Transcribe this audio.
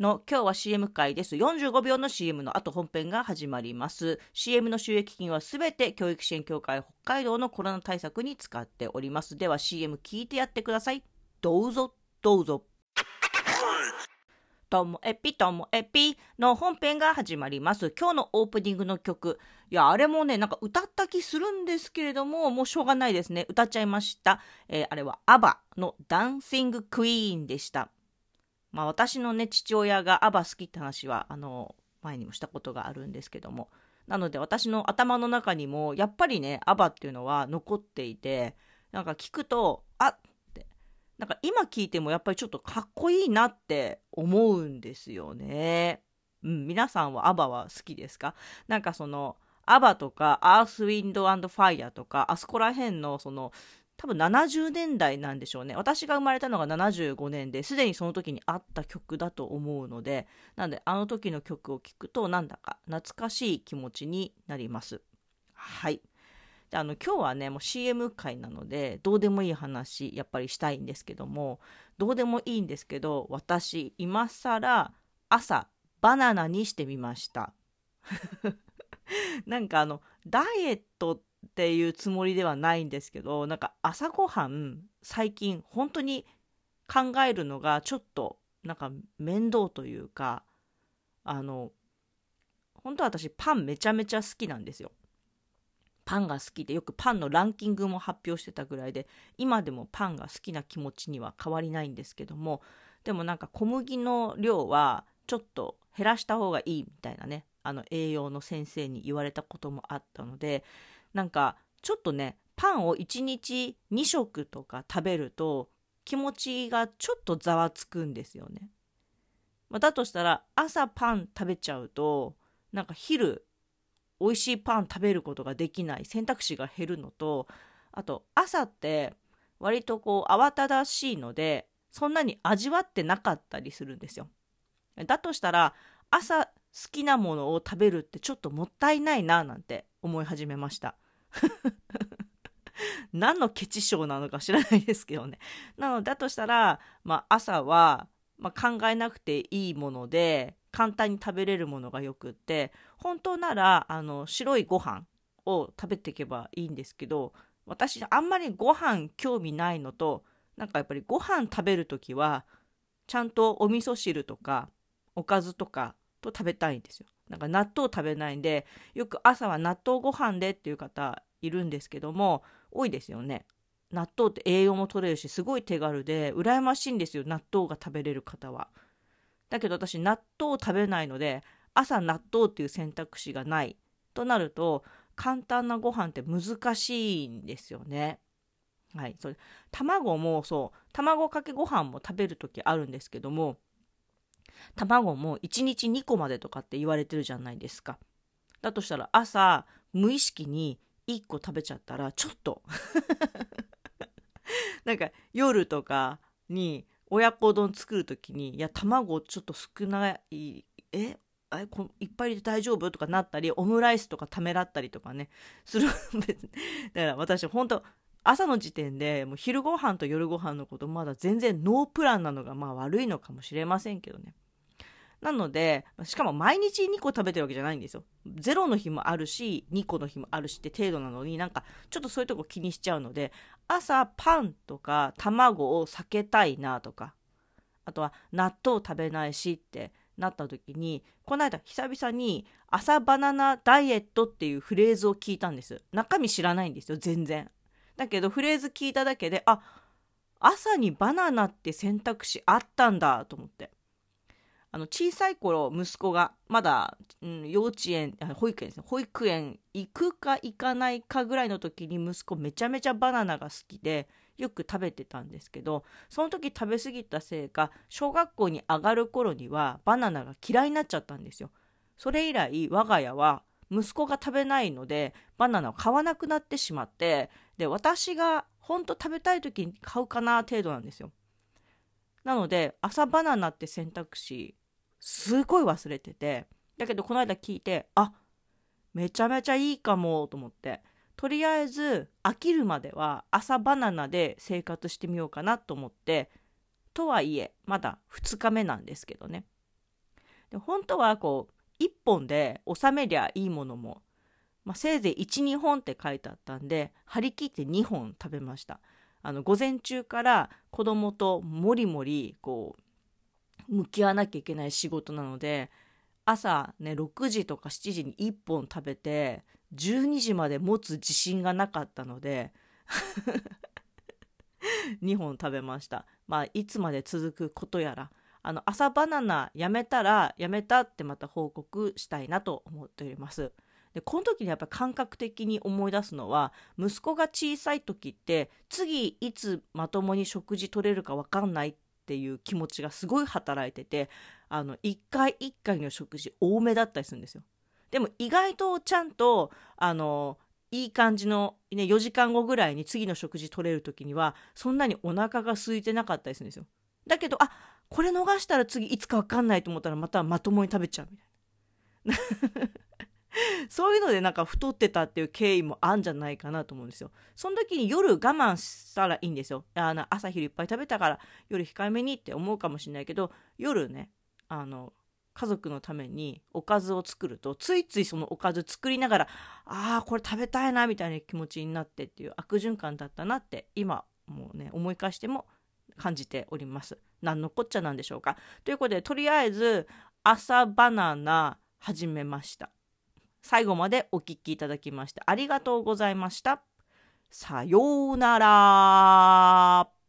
の今日は CM 回です。45秒の CM の後本編が始まります。CM の収益金はすべて教育支援協会北海道のコロナ対策に使っております。では CM 聞いてやってください。どうぞどうぞ。ともえぴともえぴの本編が始まります。今日のオープニングの曲。いや、あれもね、なんか歌った気するんですけれども、もうしょうがないですね。歌っちゃいました。えーあれはアバのダンシングクイーンでした。まあ私のね、父親がアバ好きって話は、あの、前にもしたことがあるんですけども。なので私の頭の中にも、やっぱりね、アバっていうのは残っていて、なんか聞くと、あって、なんか今聞いてもやっぱりちょっとかっこいいなって思うんですよね。うん、皆さんはアバは好きですか？なんかその、アバとか、アース、ウィンド、アンド、ファイアとか、あそこら辺のその、多分70年代なんでしょうね。私が生まれたのが75年で、すでにその時にあった曲だと思うので、なんであの時の曲を聴くと、なんだか懐かしい気持ちになります。はい。であの今日はねもう CM 回なのでどうでもいい話やっぱりしたいんですけどもどうでもいいんですけど私今更朝バナナにしてみました なんかあのダイエットってっていうつもりではないんですけどなんか朝ごはん最近本当に考えるのがちょっとなんか面倒というかあの本当は私パンめちゃめちゃ好きなんですよ。パンが好きでよくパンのランキングも発表してたぐらいで今でもパンが好きな気持ちには変わりないんですけどもでもなんか小麦の量はちょっと減らした方がいいみたいなねあの栄養の先生に言われたこともあったのでなんかちょっとねパンを1日2食とか食べると気持ちがちょっとざわつくんですよね。まあだとしたら朝パン食べちゃうとなんか昼美味しいパン食べることができない選択肢が減るのとあと朝って割とこう慌ただしいのでそんなに味わってなかったりするんですよ。だとしたら朝好きなものを食べるってちょっともったいないななんて思い始めました。何のケチ症なのか知らないですけどね。なのでだとしたら、まあ、朝は、まあ、考えなくていいもので簡単に食べれるものがよくって本当ならあの白いご飯を食べていけばいいんですけど私あんまりご飯興味ないのとなんかやっぱりご飯食べる時はちゃんとお味噌汁とかおかずとかと食べたいんですよ。なんか納豆食べないんでよく朝は納豆ご飯でっていう方いるんですけども多いですよね。納豆って栄養も取れるしすごい手軽で羨ましいんですよ納豆が食べれる方は。だけど私納豆を食べないので朝納豆っていう選択肢がないとなると簡単なご飯って難しいんですよね。はい、それ卵もそう卵かけご飯も食べる時あるんですけども卵も1日2個までとかって言われてるじゃないですか。だとしたら朝無意識に1個食べちゃったらちょっと。なんか夜とかに親子丼作る時にいや卵ちょっと少ないええこいっぱい入れて大丈夫とかなったりオムライスとかためらったりとかね。する別に。だから私本当朝の時点でもう昼ご飯と夜ご飯のことまだ全然ノープランなのがまあ悪いのかもしれませんけどね。なのでしかも毎日2個食べてるわけじゃないんですよ。ゼロの日もあるし2個の日もあるしって程度なのになんかちょっとそういうとこ気にしちゃうので朝パンとか卵を避けたいなとかあとは納豆食べないしってなった時にこの間久々に朝バナナダイエットっていうフレーズを聞いたんです。中身知らないんですよ全然。だけどフレーズ聞いただけであ朝にバナナって選択肢あったんだと思って。あの小さい頃息子がまだ、うん、幼稚園保育園ですね。保育園行くか行かないかぐらいの時に息子めちゃめちゃバナナが好きでよく食べてたんですけどその時食べ過ぎたせいか小学校に上がる頃にはバナナが嫌いになっちゃったんですよ。それ以来我が家は息子が食べないのでバナナを買わなくなってしまってで私が本当食べたい時に買うかな程度なんですよ。なので朝バナナって選択肢すごい忘れてて。だけどこの間聞いてあめちゃめちゃいいかもと思って。とりあえず飽きるまでは朝バナナで生活してみようかなと思って。とはいえまだ2日目なんですけどね。で本当はこう1本で収めりゃいいものも、まあ、せいぜい12本って書いてあったんで張り切って2本食べました。あの午前中から子供ともりもりこう向き合わなきゃいけない仕事なので朝ね6時とか7時に1本食べて12時まで持つ自信がなかったので 2本食べました。まあいつまで続くことやら。あの朝バナナやめたらやめたってまた報告したいなと思っております。でこの時にやっぱ感覚的に思い出すのは息子が小さい時って次いつまともに食事取れるか分かんないっていう気持ちがすごい働いててあの1回1回の食事多めだったりするんですよ。でも意外とちゃんとあのいい感じの、ね、4時間後ぐらいに次の食事取れる時にはそんなにお腹が空いてなかったりするんですよ。だけどあこれ逃したら次いつか分かんないと思ったらまたまともに食べちゃうみたいな。そういうのでなんか太ってたっていう経緯もあんじゃないかなと思うんですよ。その時に夜我慢したらいいんですよ。あの朝昼いっぱい食べたから夜控えめにって思うかもしれないけど夜ねあの家族のためにおかずを作るとついついそのおかず作りながらああこれ食べたいなみたいな気持ちになってっていう悪循環だったなって今もうね思い返しても感じております。何のこっちゃなんでしょうか。ということでとりあえず朝バナナ始めました。最後までお聴きいただきましてありがとうございました。さようなら。